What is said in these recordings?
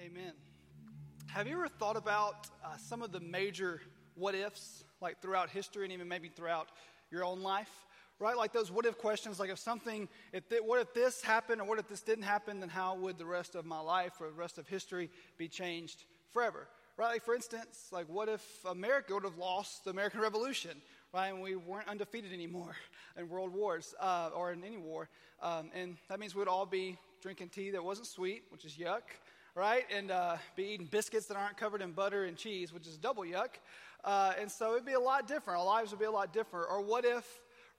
Amen. Have you ever thought about uh, some of the major what ifs, like throughout history and even maybe throughout your own life? Right? Like those what if questions, like if something, if th- what if this happened or what if this didn't happen, then how would the rest of my life or the rest of history be changed forever? Right? Like for instance, like what if America would have lost the American Revolution? right? And we weren't undefeated anymore in world wars uh, or in any war. Um, and that means we'd all be drinking tea that wasn't sweet, which is yuck, right? And uh, be eating biscuits that aren't covered in butter and cheese, which is double yuck. Uh, and so it'd be a lot different. Our lives would be a lot different. Or what if,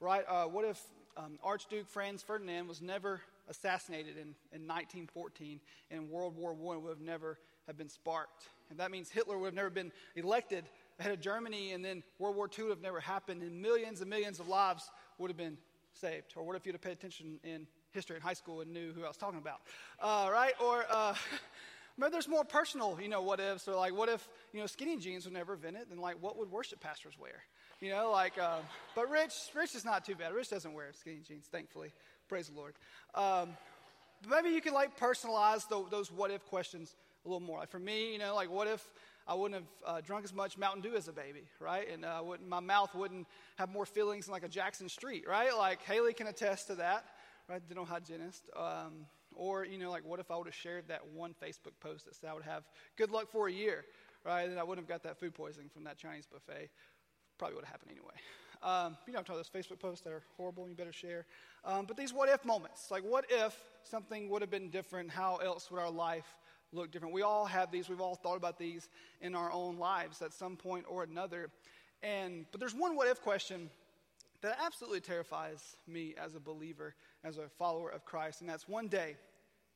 right? Uh, what if um, Archduke Franz Ferdinand was never assassinated in, in 1914 and World War I would have never have been sparked? And that means Hitler would have never been elected ahead of Germany, and then World War II would have never happened, and millions and millions of lives would have been saved. Or what if you'd have paid attention in history in high school and knew who I was talking about? Uh, right? Or uh, maybe there's more personal, you know, what ifs. Or like, what if, you know, skinny jeans were never invented? Then, like, what would worship pastors wear? You know, like, uh, but Rich, Rich is not too bad. Rich doesn't wear skinny jeans, thankfully. Praise the Lord. Um, maybe you can, like, personalize the, those what if questions a little more. Like, for me, you know, like, what if I wouldn't have uh, drunk as much Mountain Dew as a baby, right? And uh, my mouth wouldn't have more feelings than like a Jackson Street, right? Like Haley can attest to that, right? Dental hygienist. Um, or, you know, like what if I would have shared that one Facebook post that said I would have good luck for a year, right? And I wouldn't have got that food poisoning from that Chinese buffet. Probably would have happened anyway. Um, you know, I'm talking those Facebook posts that are horrible and you better share. Um, but these what if moments, like what if something would have been different? How else would our life look different. We all have these, we've all thought about these in our own lives at some point or another. And but there's one what if question that absolutely terrifies me as a believer, as a follower of Christ, and that's one day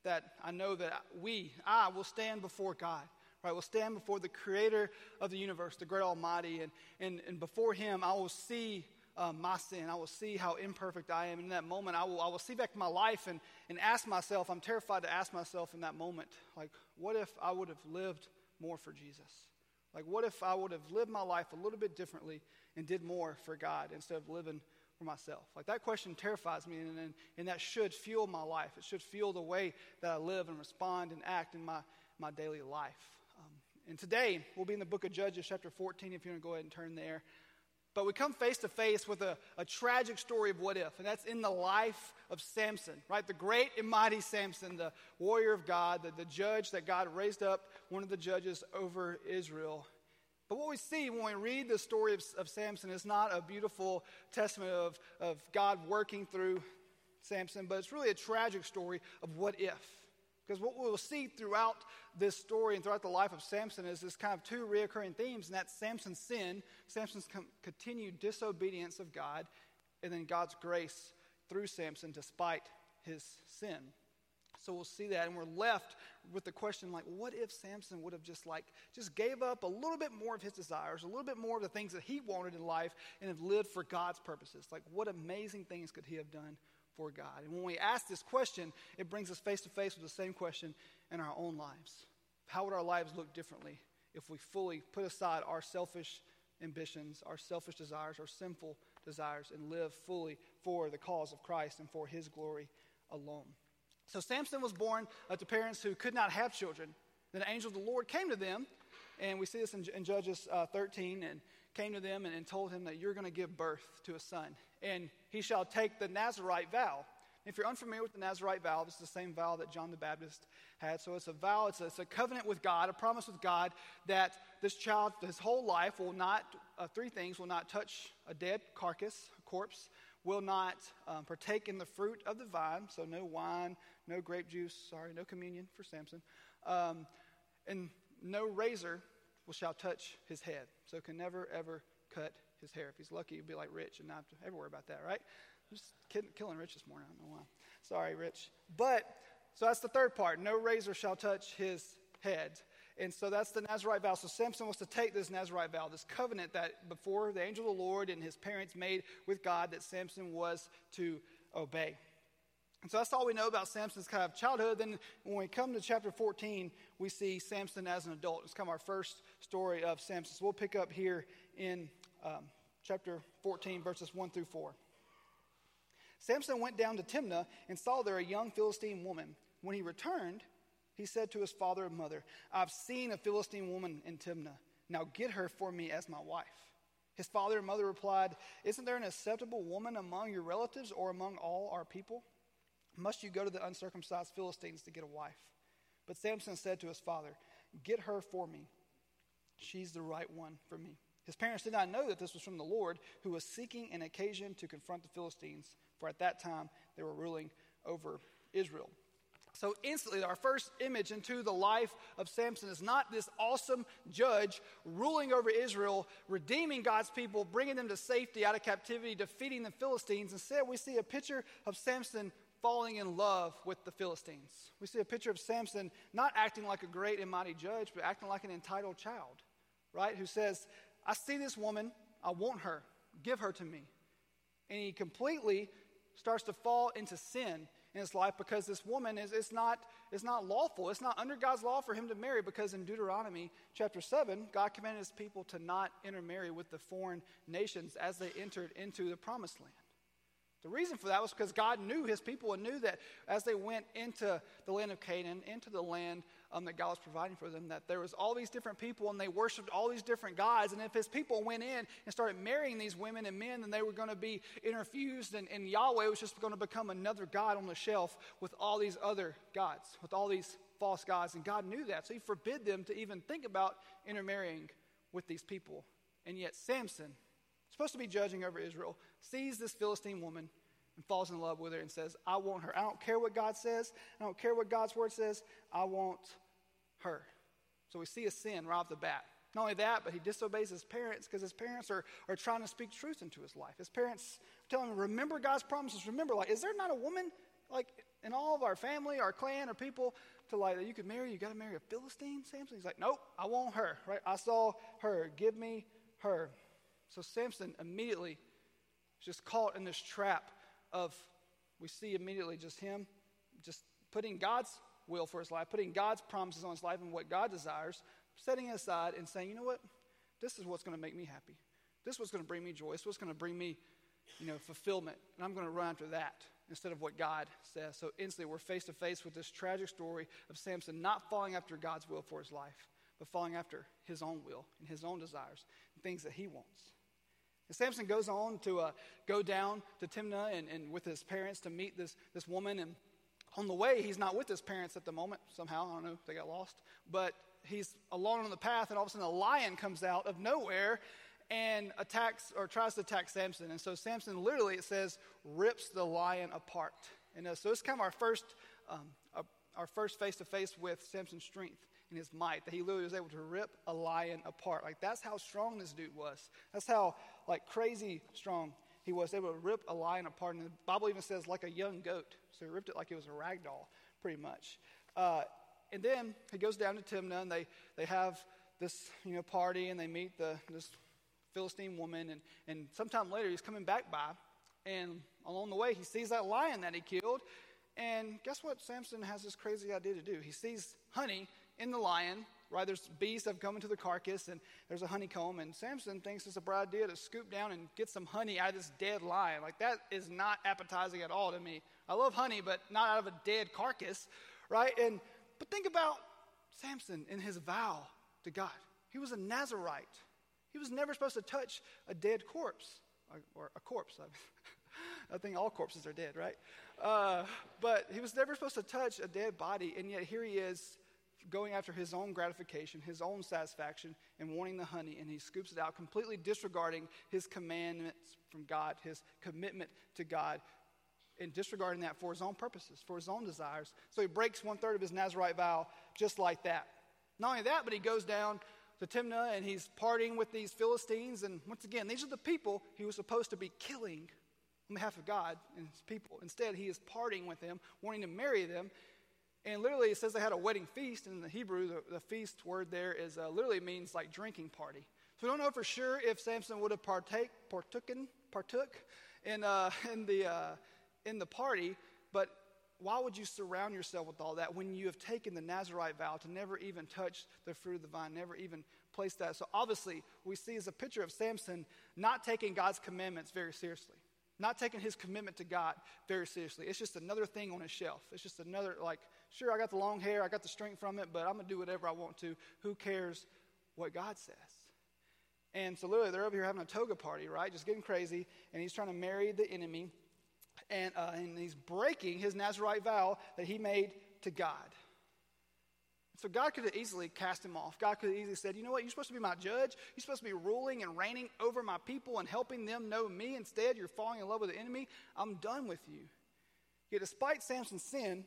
that I know that we, I will stand before God. Right, we'll stand before the creator of the universe, the great almighty, and, and, and before him I will see uh, my sin. I will see how imperfect I am. And in that moment, I will, I will see back my life and, and ask myself, I'm terrified to ask myself in that moment, like, what if I would have lived more for Jesus? Like, what if I would have lived my life a little bit differently and did more for God instead of living for myself? Like, that question terrifies me, and, and, and that should fuel my life. It should fuel the way that I live and respond and act in my, my daily life. Um, and today, we'll be in the book of Judges, chapter 14, if you want to go ahead and turn there. But we come face to face with a, a tragic story of what if, and that's in the life of Samson, right? The great and mighty Samson, the warrior of God, the, the judge that God raised up, one of the judges over Israel. But what we see when we read the story of, of Samson is not a beautiful testament of, of God working through Samson, but it's really a tragic story of what if. Because what we'll see throughout this story and throughout the life of Samson is this kind of two reoccurring themes, and that's Samson's sin, Samson's continued disobedience of God, and then God's grace through Samson despite his sin. So we'll see that, and we're left with the question like, what if Samson would have just like just gave up a little bit more of his desires, a little bit more of the things that he wanted in life, and have lived for God's purposes? Like, what amazing things could he have done for God? And when we ask this question, it brings us face to face with the same question in our own lives. How would our lives look differently if we fully put aside our selfish ambitions, our selfish desires, our sinful desires, and live fully for the cause of Christ and for His glory alone? So Samson was born uh, to parents who could not have children. Then an angel of the Lord came to them, and we see this in, in Judges uh, 13, and came to them and, and told him that you're going to give birth to a son, and he shall take the Nazarite vow. If you're unfamiliar with the Nazarite vow, this is the same vow that John the Baptist had. So it's a vow, it's a, it's a covenant with God, a promise with God that this child, his whole life, will not, uh, three things, will not touch a dead carcass, a corpse, will not um, partake in the fruit of the vine, so no wine, no grape juice, sorry, no communion for Samson, um, and no razor shall touch his head. So can never, ever cut his hair. If he's lucky, he'd be like Rich and not ever worry about that, right? I'm just kidding, killing Rich this morning. I don't know why. Sorry, Rich. But, so that's the third part. No razor shall touch his head. And so that's the Nazarite vow. So Samson was to take this Nazarite vow, this covenant that before the angel of the Lord and his parents made with God that Samson was to obey. And so that's all we know about Samson's kind of childhood. Then when we come to chapter 14, we see Samson as an adult. It's kind of our first story of Samson. So we'll pick up here in um, chapter 14, verses 1 through 4. Samson went down to Timnah and saw there a young Philistine woman. When he returned, he said to his father and mother, I've seen a Philistine woman in Timnah. Now get her for me as my wife. His father and mother replied, Isn't there an acceptable woman among your relatives or among all our people? Must you go to the uncircumcised Philistines to get a wife? But Samson said to his father, Get her for me. She's the right one for me. His parents did not know that this was from the Lord, who was seeking an occasion to confront the Philistines, for at that time they were ruling over Israel. So, instantly, our first image into the life of Samson is not this awesome judge ruling over Israel, redeeming God's people, bringing them to safety out of captivity, defeating the Philistines. Instead, we see a picture of Samson falling in love with the Philistines. We see a picture of Samson not acting like a great and mighty judge, but acting like an entitled child, right? Who says, I see this woman, I want her, give her to me. And he completely starts to fall into sin in his life because this woman is it's not, it's not lawful. It's not under God's law for him to marry because in Deuteronomy chapter 7, God commanded his people to not intermarry with the foreign nations as they entered into the promised land. The reason for that was because God knew his people and knew that as they went into the land of Canaan, into the land um, that God was providing for them, that there was all these different people and they worshiped all these different gods. And if his people went in and started marrying these women and men, then they were going to be interfused, and, and Yahweh was just going to become another God on the shelf with all these other gods, with all these false gods. And God knew that, so he forbid them to even think about intermarrying with these people. And yet Samson, supposed to be judging over Israel, sees this Philistine woman and falls in love with her and says, I want her. I don't care what God says. I don't care what God's word says. I want her. So we see a sin right off the bat. Not only that, but he disobeys his parents because his parents are, are trying to speak truth into his life. His parents tell him, remember God's promises. Remember, like, is there not a woman, like, in all of our family, our clan, or people, to, like, that you could marry? You got to marry a Philistine, Samson? He's like, nope, I want her, right? I saw her. Give me her. So Samson immediately is just caught in this trap of, we see immediately just him just putting God's will for his life, putting God's promises on his life and what God desires, setting it aside and saying, you know what? This is what's going to make me happy. This is what's going to bring me joy. This is what's going to bring me, you know, fulfillment. And I'm going to run after that instead of what God says. So instantly we're face to face with this tragic story of Samson not falling after God's will for his life, but falling after his own will and his own desires and things that he wants. And Samson goes on to uh, go down to Timnah and, and with his parents to meet this, this woman. And on the way, he's not with his parents at the moment. Somehow, I don't know, they got lost. But he's alone on the path, and all of a sudden, a lion comes out of nowhere and attacks or tries to attack Samson. And so Samson literally, it says, rips the lion apart. And uh, so it's kind of our first, um, our first face to face with Samson's strength and his might. That he literally was able to rip a lion apart. Like that's how strong this dude was. That's how like crazy strong he was able to rip a lion apart. And the Bible even says like a young goat. So he ripped it like it was a rag doll, pretty much. Uh, and then he goes down to Timnah, and they, they have this you know party, and they meet the this Philistine woman. And, and sometime later, he's coming back by, and along the way, he sees that lion that he killed. And guess what? Samson has this crazy idea to do. He sees honey in the lion, right? There's bees that have come into the carcass, and there's a honeycomb. And Samson thinks it's a bright idea to scoop down and get some honey out of this dead lion. Like, that is not appetizing at all to me. I love honey, but not out of a dead carcass, right? And but think about Samson and his vow to God. He was a Nazarite. He was never supposed to touch a dead corpse or a corpse. I think all corpses are dead, right? Uh, but he was never supposed to touch a dead body, and yet here he is going after his own gratification, his own satisfaction, and wanting the honey, and he scoops it out, completely disregarding his commandments from God, his commitment to God, and disregarding that for his own purposes, for his own desires. So he breaks one third of his Nazarite vow just like that. Not only that, but he goes down to Timnah and he's partying with these Philistines. And once again, these are the people he was supposed to be killing on behalf of God and his people. Instead, he is partying with them, wanting to marry them. And literally, it says they had a wedding feast. And in the Hebrew, the, the feast word there is uh, literally means like drinking party. So we don't know for sure if Samson would have partake, partooken, partook in, uh, in, the, uh, in the party, but why would you surround yourself with all that when you have taken the Nazarite vow to never even touch the fruit of the vine, never even place that? So obviously, we see as a picture of Samson not taking God's commandments very seriously, not taking his commitment to God very seriously. It's just another thing on his shelf. It's just another like Sure, I got the long hair, I got the strength from it, but I'm going to do whatever I want to. Who cares what God says? And so literally, they're over here having a toga party, right? Just getting crazy. And he's trying to marry the enemy. And, uh, and he's breaking his Nazarite vow that he made to God. So God could have easily cast him off. God could have easily said, you know what, you're supposed to be my judge. You're supposed to be ruling and reigning over my people and helping them know me. Instead, you're falling in love with the enemy. I'm done with you. Yet, despite Samson's sin,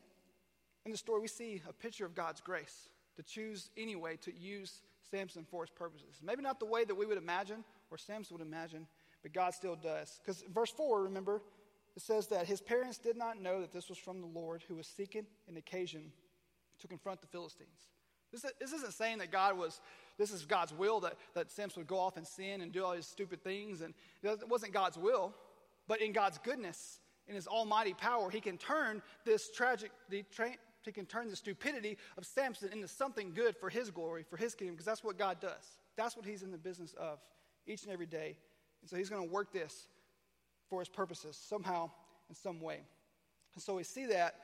in the story, we see a picture of God's grace to choose anyway to use Samson for his purposes. Maybe not the way that we would imagine or Samson would imagine, but God still does. Because verse 4, remember, it says that his parents did not know that this was from the Lord who was seeking an occasion to confront the Philistines. This, isn't saying that God was, this is God's will that, that Samson would go off and sin and do all these stupid things. And it wasn't God's will, but in God's goodness, in his almighty power, he can turn this tragic, the tra- he can turn the stupidity of Samson into something good for his glory, for his kingdom, because that's what God does. That's what he's in the business of each and every day. And so he's going to work this for his purposes somehow, in some way. And so we see that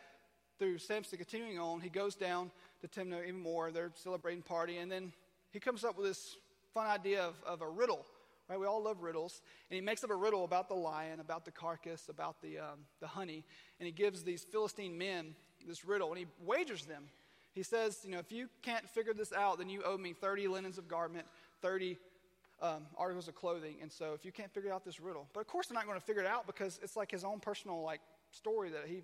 through Samson continuing on. He goes down to Timnah even more. They're celebrating party. And then he comes up with this fun idea of, of a riddle. Right? We all love riddles. And he makes up a riddle about the lion, about the carcass, about the, um, the honey. And he gives these Philistine men this riddle, and he wagers them. He says, You know, if you can't figure this out, then you owe me 30 linens of garment, 30 um, articles of clothing. And so if you can't figure out this riddle, but of course they're not going to figure it out because it's like his own personal like story that he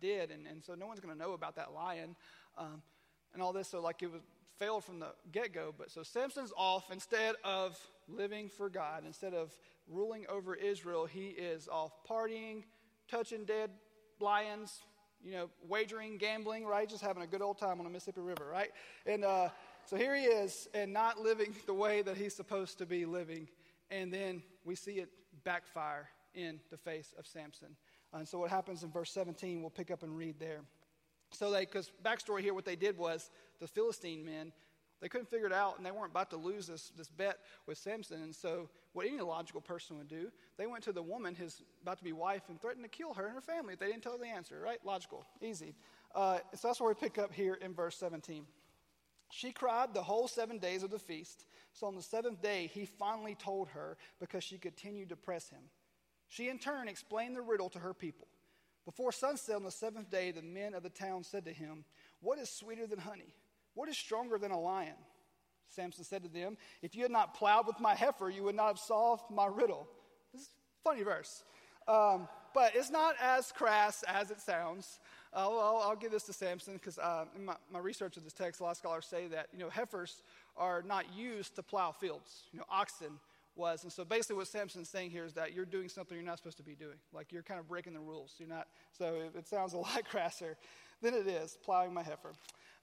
did, and, and so no one's going to know about that lion um, and all this. So like it was failed from the get go. But so Samson's off instead of living for God, instead of ruling over Israel, he is off partying, touching dead lions, you know, wagering, gambling, right? Just having a good old time on the Mississippi River, right? And uh, so here he is, and not living the way that he's supposed to be living. And then we see it backfire in the face of Samson. And so what happens in verse 17, we'll pick up and read there. So they, because backstory here, what they did was the Philistine men they couldn't figure it out, and they weren't about to lose this, this bet with Samson. And so, what any logical person would do, they went to the woman, his about to be wife, and threatened to kill her and her family if they didn't tell her the answer, right? Logical, easy. Uh, so, that's where we pick up here in verse 17. She cried the whole seven days of the feast. So, on the seventh day, he finally told her because she continued to press him. She, in turn, explained the riddle to her people. Before sunset on the seventh day, the men of the town said to him, What is sweeter than honey? What is stronger than a lion? Samson said to them, If you had not plowed with my heifer, you would not have solved my riddle. This is a funny verse. Um, but it's not as crass as it sounds. Uh, well, I'll give this to Samson because uh, in my, my, research of this text, a lot of scholars say that you know heifers are not used to plow fields. You know, oxen was, and so basically what Samson's saying here is that you're doing something you're not supposed to be doing. Like you're kind of breaking the rules. You're not. So it, it sounds a lot crasser than it is plowing my heifer.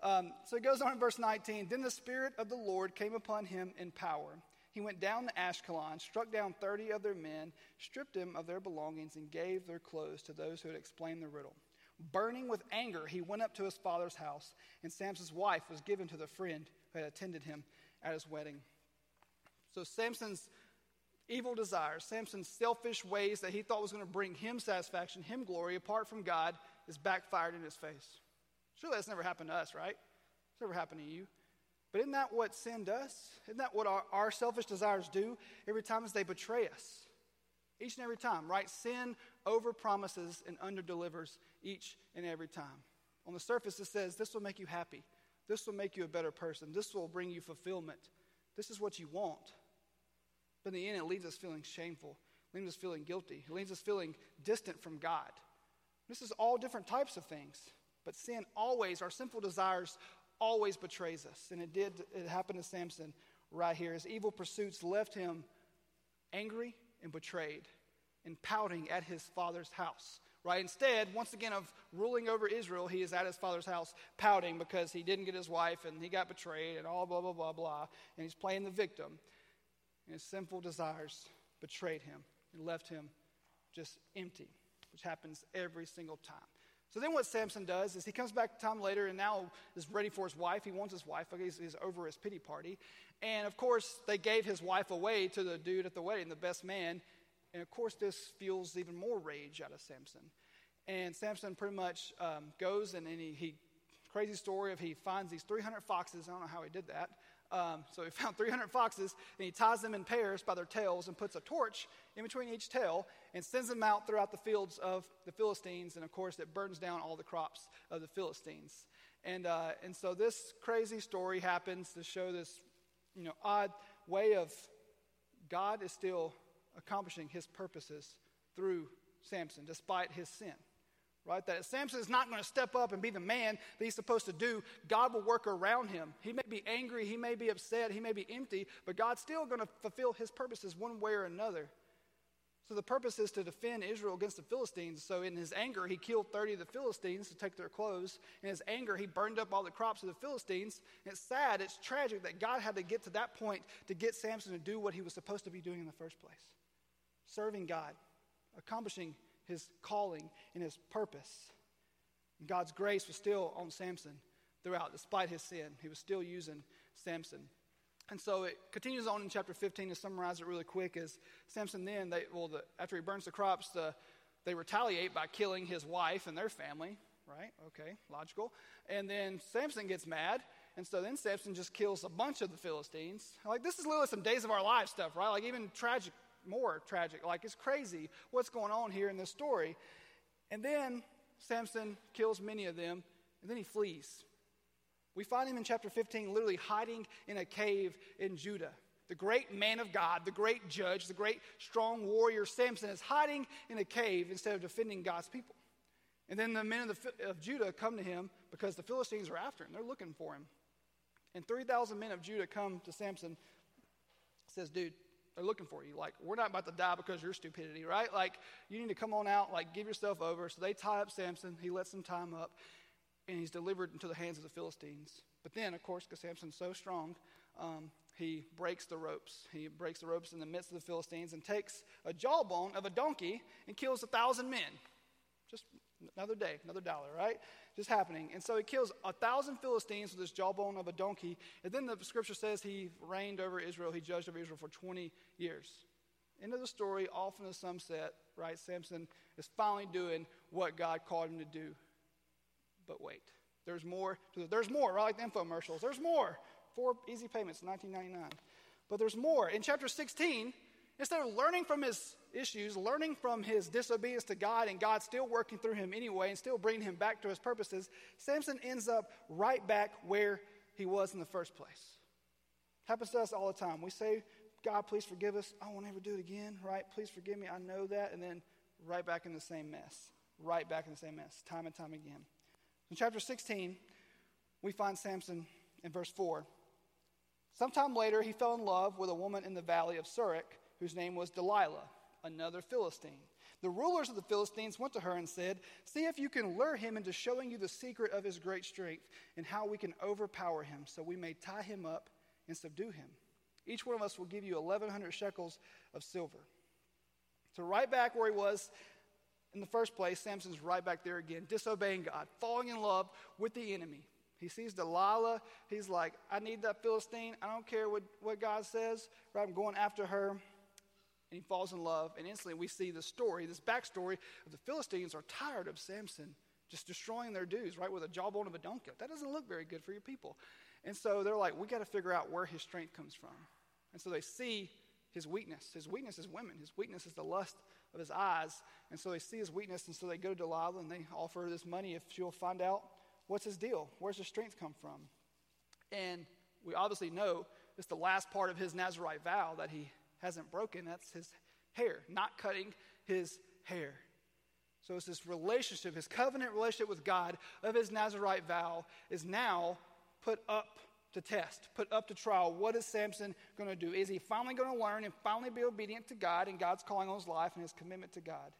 Um, so it goes on in verse 19. Then the Spirit of the Lord came upon him in power. He went down to Ashkelon, struck down 30 of their men, stripped them of their belongings, and gave their clothes to those who had explained the riddle. Burning with anger, he went up to his father's house, and Samson's wife was given to the friend who had attended him at his wedding. So Samson's evil desires, Samson's selfish ways that he thought was going to bring him satisfaction, him glory, apart from God, is backfired in his face. Surely that's never happened to us, right? It's never happened to you. But isn't that what sin does? Isn't that what our, our selfish desires do every time as they betray us? Each and every time, right? Sin over promises and under delivers each and every time. On the surface, it says, This will make you happy. This will make you a better person. This will bring you fulfillment. This is what you want. But in the end, it leaves us feeling shameful, leaves us feeling guilty, it leaves us feeling distant from God. This is all different types of things. But sin always, our sinful desires always betrays us. And it did, it happened to Samson right here. His evil pursuits left him angry and betrayed and pouting at his father's house. Right? Instead, once again, of ruling over Israel, he is at his father's house pouting because he didn't get his wife and he got betrayed and all blah, blah, blah, blah. And he's playing the victim. And his sinful desires betrayed him and left him just empty, which happens every single time. So then what Samson does is he comes back time later and now is ready for his wife. He wants his wife. He's, he's over his pity party. And of course, they gave his wife away to the dude at the wedding, the best man. And of course, this fuels even more rage out of Samson. And Samson pretty much um, goes and, and he, he crazy story of he finds these 300 foxes. I don't know how he did that. Um, so he found 300 foxes and he ties them in pairs by their tails and puts a torch in between each tail and sends them out throughout the fields of the Philistines. And of course, it burns down all the crops of the Philistines. And, uh, and so this crazy story happens to show this you know, odd way of God is still accomplishing his purposes through Samson despite his sin right? That Samson is not going to step up and be the man that he's supposed to do. God will work around him. He may be angry, he may be upset, he may be empty, but God's still going to fulfill his purposes one way or another. So the purpose is to defend Israel against the Philistines. So in his anger, he killed 30 of the Philistines to take their clothes. In his anger, he burned up all the crops of the Philistines. And it's sad, it's tragic that God had to get to that point to get Samson to do what he was supposed to be doing in the first place serving God, accomplishing his calling and his purpose. And God's grace was still on Samson throughout, despite his sin. He was still using Samson. And so it continues on in chapter 15 to summarize it really quick. Is Samson then, they, well, the, after he burns the crops, the, they retaliate by killing his wife and their family, right? Okay, logical. And then Samson gets mad. And so then Samson just kills a bunch of the Philistines. Like, this is literally some days of our lives stuff, right? Like, even tragic more tragic. Like, it's crazy what's going on here in this story. And then Samson kills many of them, and then he flees. We find him in chapter 15 literally hiding in a cave in Judah. The great man of God, the great judge, the great strong warrior Samson is hiding in a cave instead of defending God's people. And then the men of, the, of Judah come to him because the Philistines are after him. They're looking for him. And 3,000 men of Judah come to Samson, says, Dude, they're looking for you. Like, we're not about to die because of your stupidity, right? Like, you need to come on out, like, give yourself over. So they tie up Samson. He lets them tie him up, and he's delivered into the hands of the Philistines. But then, of course, because Samson's so strong, um, he breaks the ropes. He breaks the ropes in the midst of the Philistines and takes a jawbone of a donkey and kills a thousand men. Just another day, another dollar, right? just happening. And so he kills a thousand Philistines with this jawbone of a donkey. And then the scripture says he reigned over Israel, he judged over Israel for 20 years. End of the story, off in the sunset, right? Samson is finally doing what God called him to do. But wait, there's more. There's more, right? Like the infomercials. There's more. Four easy payments, 1999. But there's more. In chapter 16, Instead of learning from his issues, learning from his disobedience to God, and God still working through him anyway and still bringing him back to his purposes, Samson ends up right back where he was in the first place. Happens to us all the time. We say, God, please forgive us. I won't ever do it again, right? Please forgive me. I know that. And then right back in the same mess. Right back in the same mess, time and time again. In chapter 16, we find Samson in verse 4. Sometime later, he fell in love with a woman in the valley of Sorek whose name was Delilah, another Philistine. The rulers of the Philistines went to her and said, See if you can lure him into showing you the secret of his great strength and how we can overpower him so we may tie him up and subdue him. Each one of us will give you 1,100 shekels of silver. So, right back where he was in the first place, Samson's right back there again, disobeying God, falling in love with the enemy. He sees Delilah. He's like, I need that Philistine. I don't care what, what God says. Right? I'm going after her and he falls in love. And instantly we see the story, this backstory of the Philistines are tired of Samson just destroying their dues, right, with a jawbone of a donkey. That doesn't look very good for your people. And so they're like, we got to figure out where his strength comes from. And so they see his weakness. His weakness is women. His weakness is the lust of his eyes. And so they see his weakness, and so they go to Delilah and they offer her this money if she'll find out what's his deal. Where's his strength come from? And we obviously know it's the last part of his Nazarite vow that he hasn't broken. That's his hair, not cutting his hair. So it's this relationship, his covenant relationship with God of his Nazarite vow is now put up to test, put up to trial. What is Samson going to do? Is he finally going to learn and finally be obedient to God and God's calling on his life and his commitment to God?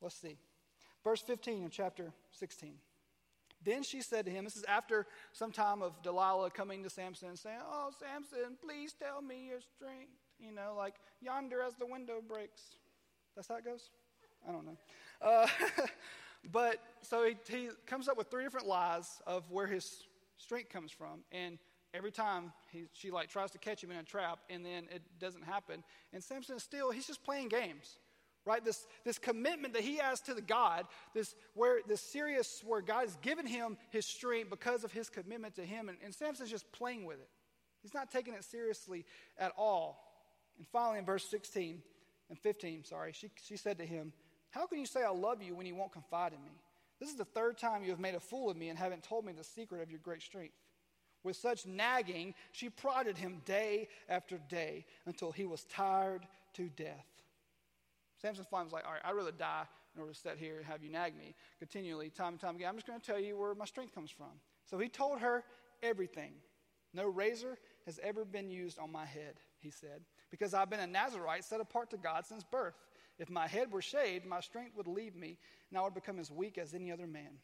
Let's see. Verse 15 of chapter 16. Then she said to him, This is after some time of Delilah coming to Samson and saying, Oh, Samson, please tell me your strength you know, like yonder as the window breaks. That's how it goes? I don't know. Uh, but so he, he comes up with three different lies of where his strength comes from. And every time he, she like tries to catch him in a trap and then it doesn't happen. And Samson still, he's just playing games. right? This, this commitment that he has to the God, this where this serious where God has given him his strength because of his commitment to him, and, and Samson's just playing with it. He's not taking it seriously at all. And finally, in verse 16 and 15, sorry, she, she said to him, How can you say I love you when you won't confide in me? This is the third time you have made a fool of me and haven't told me the secret of your great strength. With such nagging, she prodded him day after day until he was tired to death. Samson finally was like, All right, I'd rather die in order to sit here and have you nag me continually, time and time again. I'm just going to tell you where my strength comes from. So he told her everything. No razor has ever been used on my head, he said, because I've been a Nazarite set apart to God since birth. If my head were shaved, my strength would leave me, and I would become as weak as any other man.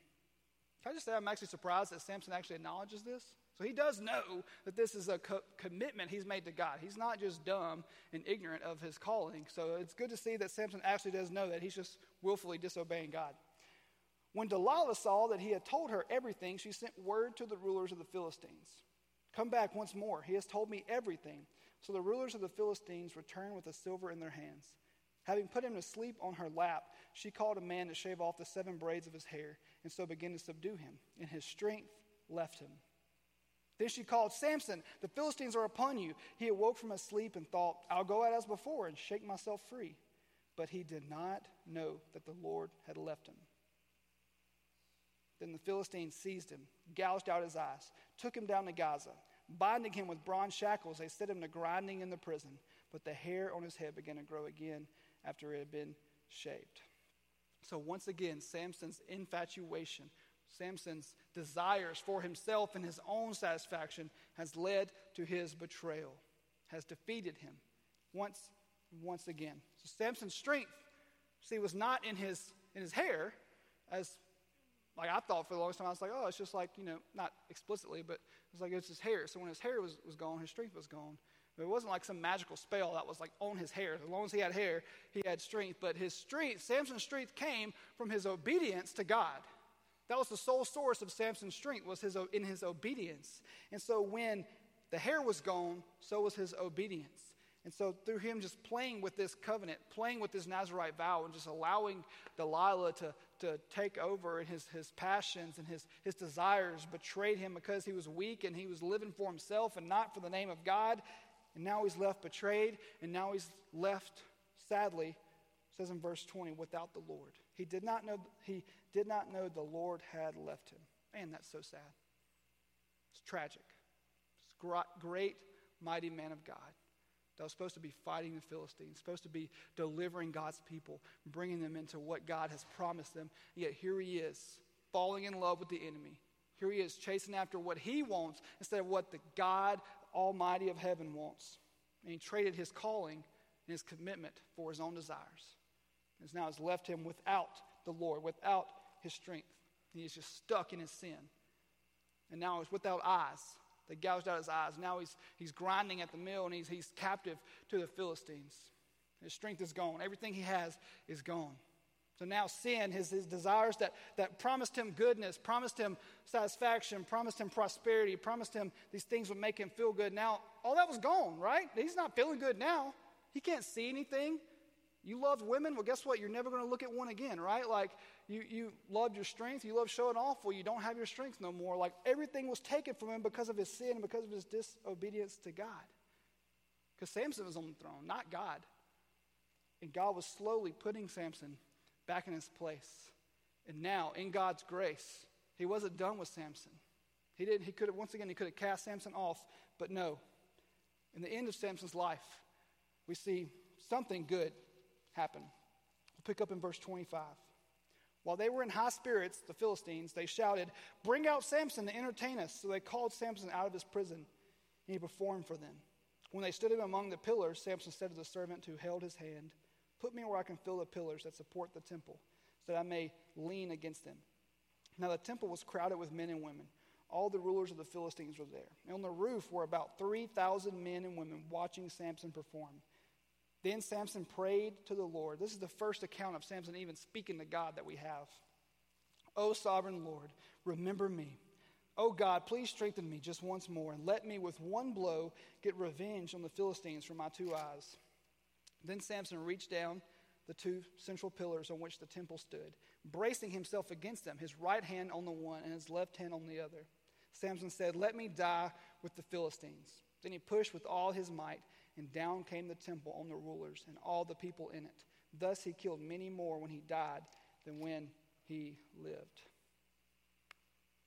Can I just say I'm actually surprised that Samson actually acknowledges this? So he does know that this is a co- commitment he's made to God. He's not just dumb and ignorant of his calling. So it's good to see that Samson actually does know that he's just willfully disobeying God. When Delilah saw that he had told her everything, she sent word to the rulers of the Philistines Come back once more. He has told me everything. So the rulers of the Philistines returned with the silver in their hands. Having put him to sleep on her lap, she called a man to shave off the seven braids of his hair, and so began to subdue him, and his strength left him. Then she called, Samson, the Philistines are upon you. He awoke from his sleep and thought, I'll go out as before and shake myself free. But he did not know that the Lord had left him. Then the Philistines seized him, gouged out his eyes, took him down to Gaza. Binding him with bronze shackles, they set him to grinding in the prison. But the hair on his head began to grow again after it had been shaved. So once again, Samson's infatuation Samson's desires for himself and his own satisfaction has led to his betrayal, has defeated him once, once again. So Samson's strength, see, was not in his, in his hair, as like I thought for the longest time. I was like, oh, it's just like, you know, not explicitly, but it was like it's his hair. So when his hair was, was gone, his strength was gone. But it wasn't like some magical spell that was like on his hair. As long as he had hair, he had strength. But his strength, Samson's strength came from his obedience to God. That was the sole source of Samson's strength was his, in his obedience. And so when the hair was gone, so was his obedience. And so through him just playing with this covenant, playing with this Nazarite vow, and just allowing Delilah to, to take over and his, his passions and his, his desires betrayed him because he was weak and he was living for himself and not for the name of God. And now he's left betrayed, and now he's left, sadly, says in verse 20, without the Lord. He did not know, he did not know the Lord had left him. Man, that's so sad. It's tragic. It's great, mighty man of God that was supposed to be fighting the Philistines, supposed to be delivering God's people, bringing them into what God has promised them. Yet here he is, falling in love with the enemy. Here he is, chasing after what he wants instead of what the God Almighty of heaven wants. And he traded his calling and his commitment for his own desires. And now has left him without the Lord, without his strength. He is just stuck in his sin. And now he's without eyes. They gouged out his eyes. Now he's, he's grinding at the mill and he's, he's captive to the Philistines. His strength is gone. Everything he has is gone. So now sin, his, his desires that, that promised him goodness, promised him satisfaction, promised him prosperity, promised him these things would make him feel good. Now, all that was gone, right? He's not feeling good now. He can't see anything. You loved women? Well, guess what? You're never going to look at one again, right? Like, you, you loved your strength. You love showing off. Well, you don't have your strength no more. Like, everything was taken from him because of his sin because of his disobedience to God. Because Samson was on the throne, not God. And God was slowly putting Samson back in his place. And now, in God's grace, he wasn't done with Samson. He didn't, he could have, once again, he could have cast Samson off, but no. In the end of Samson's life, we see something good happen. We'll pick up in verse 25. While they were in high spirits, the Philistines, they shouted, Bring out Samson to entertain us. So they called Samson out of his prison, and he performed for them. When they stood him among the pillars, Samson said to the servant who held his hand, Put me where I can feel the pillars that support the temple, so that I may lean against them. Now the temple was crowded with men and women. All the rulers of the Philistines were there. And on the roof were about 3,000 men and women watching Samson perform. Then Samson prayed to the Lord. This is the first account of Samson even speaking to God that we have. O sovereign Lord, remember me. O God, please strengthen me just once more and let me with one blow get revenge on the Philistines for my two eyes. Then Samson reached down the two central pillars on which the temple stood, bracing himself against them, his right hand on the one and his left hand on the other. Samson said, Let me die with the Philistines. Then he pushed with all his might, and down came the temple on the rulers and all the people in it. Thus he killed many more when he died than when he lived.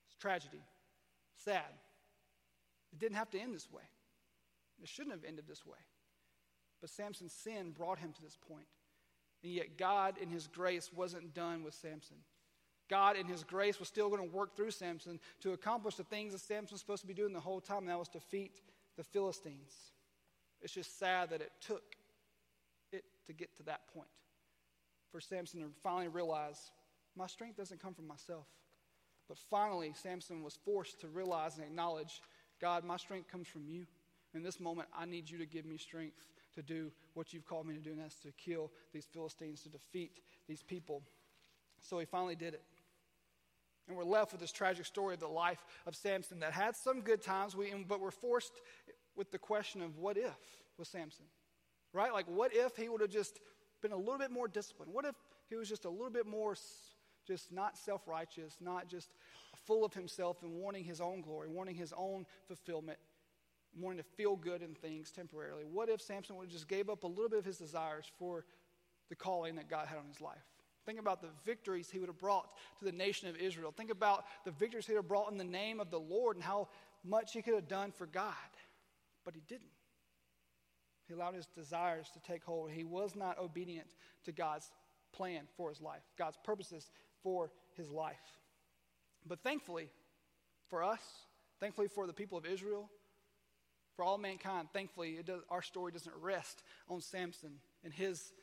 It's tragedy. Sad. It didn't have to end this way. It shouldn't have ended this way. But Samson's sin brought him to this point. And yet, God, in his grace, wasn't done with Samson. God, in his grace, was still going to work through Samson to accomplish the things that Samson was supposed to be doing the whole time, and that was defeat the Philistines. It's just sad that it took it to get to that point for Samson to finally realize my strength doesn't come from myself. But finally, Samson was forced to realize and acknowledge God, my strength comes from you. In this moment, I need you to give me strength to do what you've called me to do, and that's to kill these Philistines, to defeat these people. So he finally did it. And we're left with this tragic story of the life of Samson that had some good times, but we're forced with the question of what if with Samson? Right? Like, what if he would have just been a little bit more disciplined? What if he was just a little bit more just not self righteous, not just full of himself and wanting his own glory, wanting his own fulfillment, wanting to feel good in things temporarily? What if Samson would have just gave up a little bit of his desires for the calling that God had on his life? Think about the victories he would have brought to the nation of Israel. Think about the victories he would have brought in the name of the Lord and how much he could have done for God. But he didn't. He allowed his desires to take hold. He was not obedient to God's plan for his life, God's purposes for his life. But thankfully, for us, thankfully for the people of Israel, for all mankind, thankfully, does, our story doesn't rest on Samson and his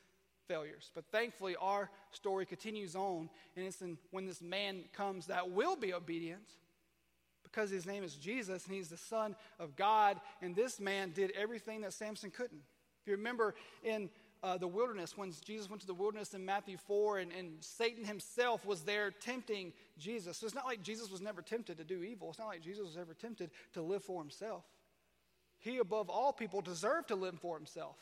failures. But thankfully, our story continues on, and it's in, when this man comes that will be obedient because his name is Jesus and he's the Son of God, and this man did everything that Samson couldn't. If you remember in uh, the wilderness, when Jesus went to the wilderness in Matthew 4, and, and Satan himself was there tempting Jesus. So it's not like Jesus was never tempted to do evil, it's not like Jesus was ever tempted to live for himself. He, above all people, deserved to live for himself,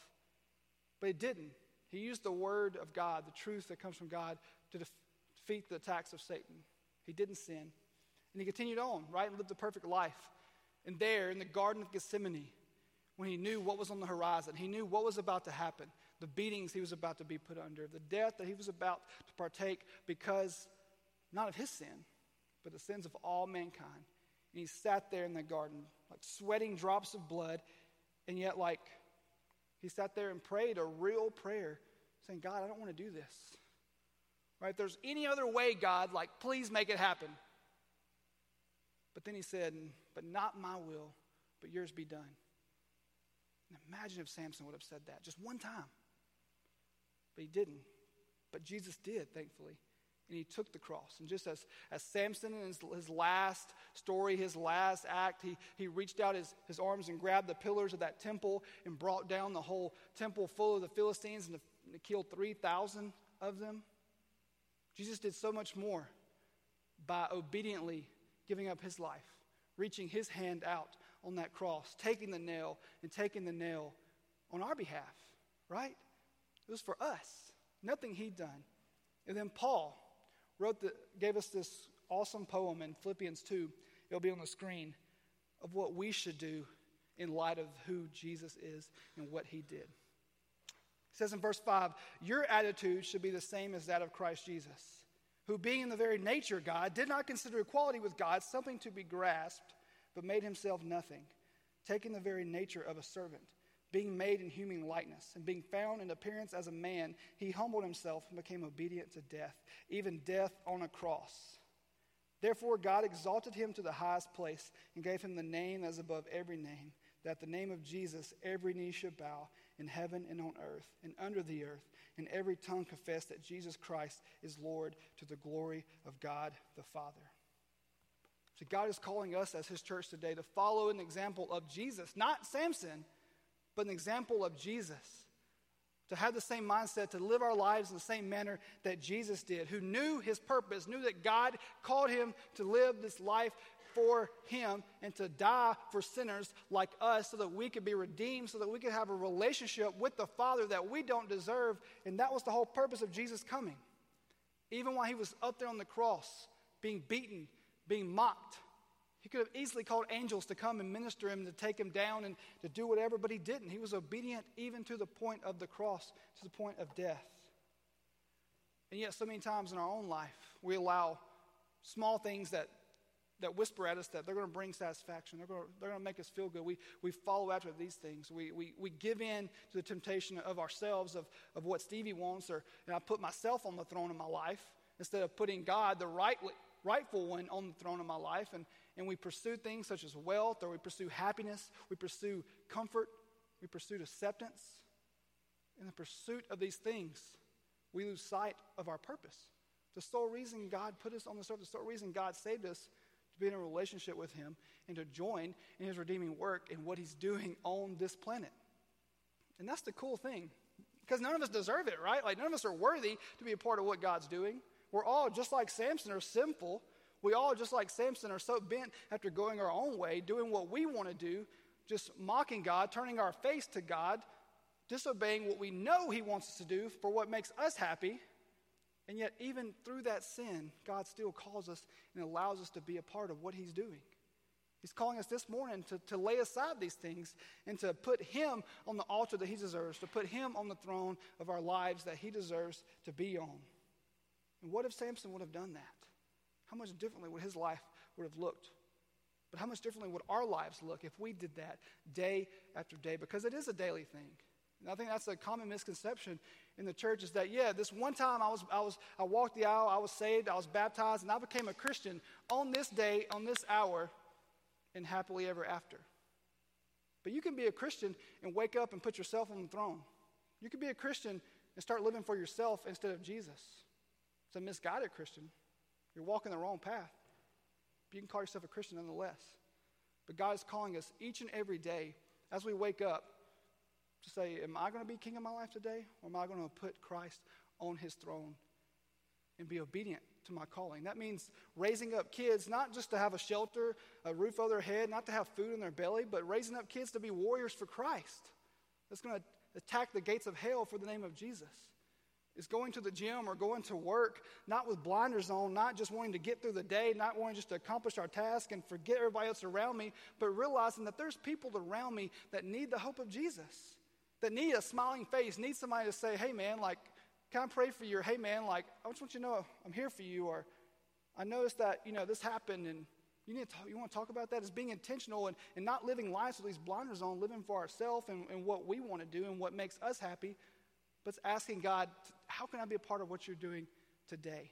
but he didn't. He used the word of God, the truth that comes from God, to defeat the attacks of Satan. He didn't sin. And he continued on, right, and lived a perfect life. And there, in the Garden of Gethsemane, when he knew what was on the horizon, he knew what was about to happen, the beatings he was about to be put under, the death that he was about to partake because not of his sin, but the sins of all mankind. And he sat there in the garden, like sweating drops of blood, and yet, like, he sat there and prayed a real prayer, saying, God, I don't want to do this. Right? If there's any other way, God, like, please make it happen. But then he said, But not my will, but yours be done. And imagine if Samson would have said that just one time. But he didn't. But Jesus did, thankfully and he took the cross. And just as, as Samson in his, his last story, his last act, he, he reached out his, his arms and grabbed the pillars of that temple and brought down the whole temple full of the Philistines and, and killed 3,000 of them. Jesus did so much more by obediently giving up his life, reaching his hand out on that cross, taking the nail and taking the nail on our behalf, right? It was for us, nothing he'd done. And then Paul, wrote the, gave us this awesome poem in Philippians 2. It'll be on the screen of what we should do in light of who Jesus is and what he did. It says in verse 5 Your attitude should be the same as that of Christ Jesus, who, being in the very nature of God, did not consider equality with God something to be grasped, but made himself nothing, taking the very nature of a servant being made in human likeness, and being found in appearance as a man, he humbled himself and became obedient to death, even death on a cross. Therefore, God exalted him to the highest place and gave him the name that is above every name, that the name of Jesus every knee should bow in heaven and on earth and under the earth, and every tongue confess that Jesus Christ is Lord to the glory of God the Father. So, God is calling us as his church today to follow an example of Jesus, not Samson but an example of Jesus. To have the same mindset, to live our lives in the same manner that Jesus did, who knew his purpose, knew that God called him to live this life for him and to die for sinners like us so that we could be redeemed, so that we could have a relationship with the Father that we don't deserve. And that was the whole purpose of Jesus coming. Even while he was up there on the cross, being beaten, being mocked, he could have easily called angels to come and minister him, to take him down and to do whatever, but he didn't. He was obedient even to the point of the cross, to the point of death. And yet, so many times in our own life, we allow small things that, that whisper at us that they're going to bring satisfaction. They're going to, they're going to make us feel good. We, we follow after these things. We, we, we give in to the temptation of ourselves, of, of what Stevie wants, or, and I put myself on the throne of my life instead of putting God, the right, rightful one, on the throne of my life. And, and we pursue things such as wealth, or we pursue happiness, we pursue comfort, we pursue acceptance. In the pursuit of these things, we lose sight of our purpose. The sole reason God put us on this earth, the sole reason God saved us be in a relationship with Him and to join in His redeeming work and what He's doing on this planet. And that's the cool thing. Because none of us deserve it, right? Like, none of us are worthy to be a part of what God's doing. We're all, just like Samson, are sinful. We all, just like Samson, are so bent after going our own way, doing what we want to do, just mocking God, turning our face to God, disobeying what we know He wants us to do for what makes us happy. And yet, even through that sin, God still calls us and allows us to be a part of what He's doing. He's calling us this morning to, to lay aside these things and to put Him on the altar that He deserves, to put Him on the throne of our lives that He deserves to be on. And what if Samson would have done that? How much differently would his life would have looked? But how much differently would our lives look if we did that day after day? Because it is a daily thing. And I think that's a common misconception in the church is that, yeah, this one time I, was, I, was, I walked the aisle, I was saved, I was baptized, and I became a Christian on this day, on this hour, and happily ever after. But you can be a Christian and wake up and put yourself on the throne. You can be a Christian and start living for yourself instead of Jesus. It's a misguided Christian. You're walking the wrong path. But you can call yourself a Christian nonetheless. But God is calling us each and every day as we wake up to say, Am I going to be king of my life today? Or am I going to put Christ on his throne and be obedient to my calling? That means raising up kids, not just to have a shelter, a roof over their head, not to have food in their belly, but raising up kids to be warriors for Christ. That's going to attack the gates of hell for the name of Jesus. Is going to the gym or going to work, not with blinders on, not just wanting to get through the day, not wanting just to accomplish our task and forget everybody else around me, but realizing that there's people around me that need the hope of Jesus that need a smiling face, need somebody to say, hey man, like, can I pray for you? Or hey man, like, I just want you to know I'm here for you. Or I noticed that, you know, this happened and you need to talk, you want to talk about that? It's being intentional and, and not living lives with these blinders on, living for ourselves and, and what we want to do and what makes us happy, but it's asking God, how can I be a part of what you're doing today?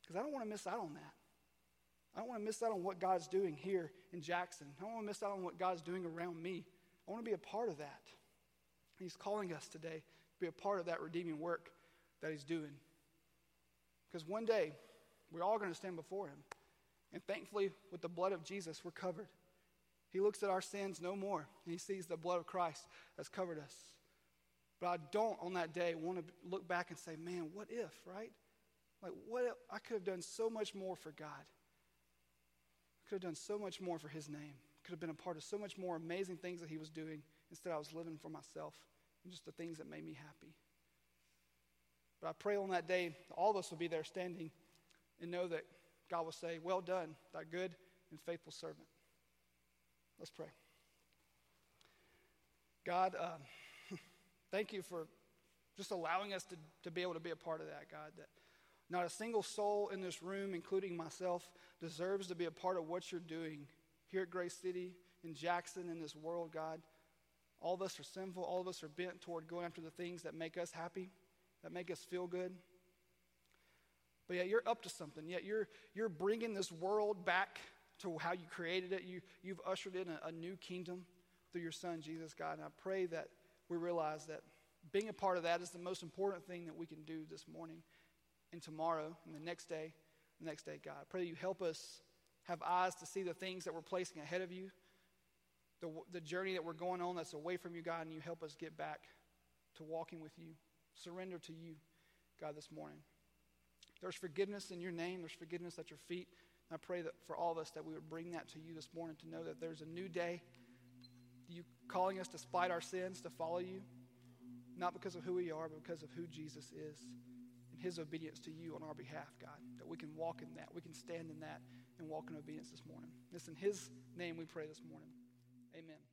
Because I don't want to miss out on that. I don't want to miss out on what God's doing here in Jackson. I don't want to miss out on what God's doing around me. I want to be a part of that. He's calling us today to be a part of that redeeming work that He's doing. Because one day, we're all going to stand before Him. And thankfully, with the blood of Jesus, we're covered. He looks at our sins no more, and He sees the blood of Christ has covered us. But I don't on that day want to look back and say, man, what if, right? Like, what if I could have done so much more for God? I could have done so much more for His name. Could have been a part of so much more amazing things that He was doing. Instead, I was living for myself and just the things that made me happy. But I pray on that day, all of us will be there standing and know that God will say, Well done, thy good and faithful servant. Let's pray. God, uh, thank you for just allowing us to, to be able to be a part of that, God. That not a single soul in this room, including myself, deserves to be a part of what you're doing here at Grace City, in Jackson, in this world, God. All of us are sinful. All of us are bent toward going after the things that make us happy, that make us feel good. But yet you're up to something. Yet you're, you're bringing this world back to how you created it. You, you've ushered in a, a new kingdom through your son, Jesus, God. And I pray that we realize that being a part of that is the most important thing that we can do this morning and tomorrow and the next day, the next day, God. I pray that you help us have eyes to see the things that we're placing ahead of you the, the journey that we're going on that's away from you, God, and you help us get back to walking with you. Surrender to you, God, this morning. There's forgiveness in your name, there's forgiveness at your feet I pray that for all of us that we would bring that to you this morning to know that there's a new day. You calling us despite our sins to follow you, not because of who we are, but because of who Jesus is and his obedience to you on our behalf, God. That we can walk in that, we can stand in that and walk in obedience this morning. It's in his name we pray this morning. Amen.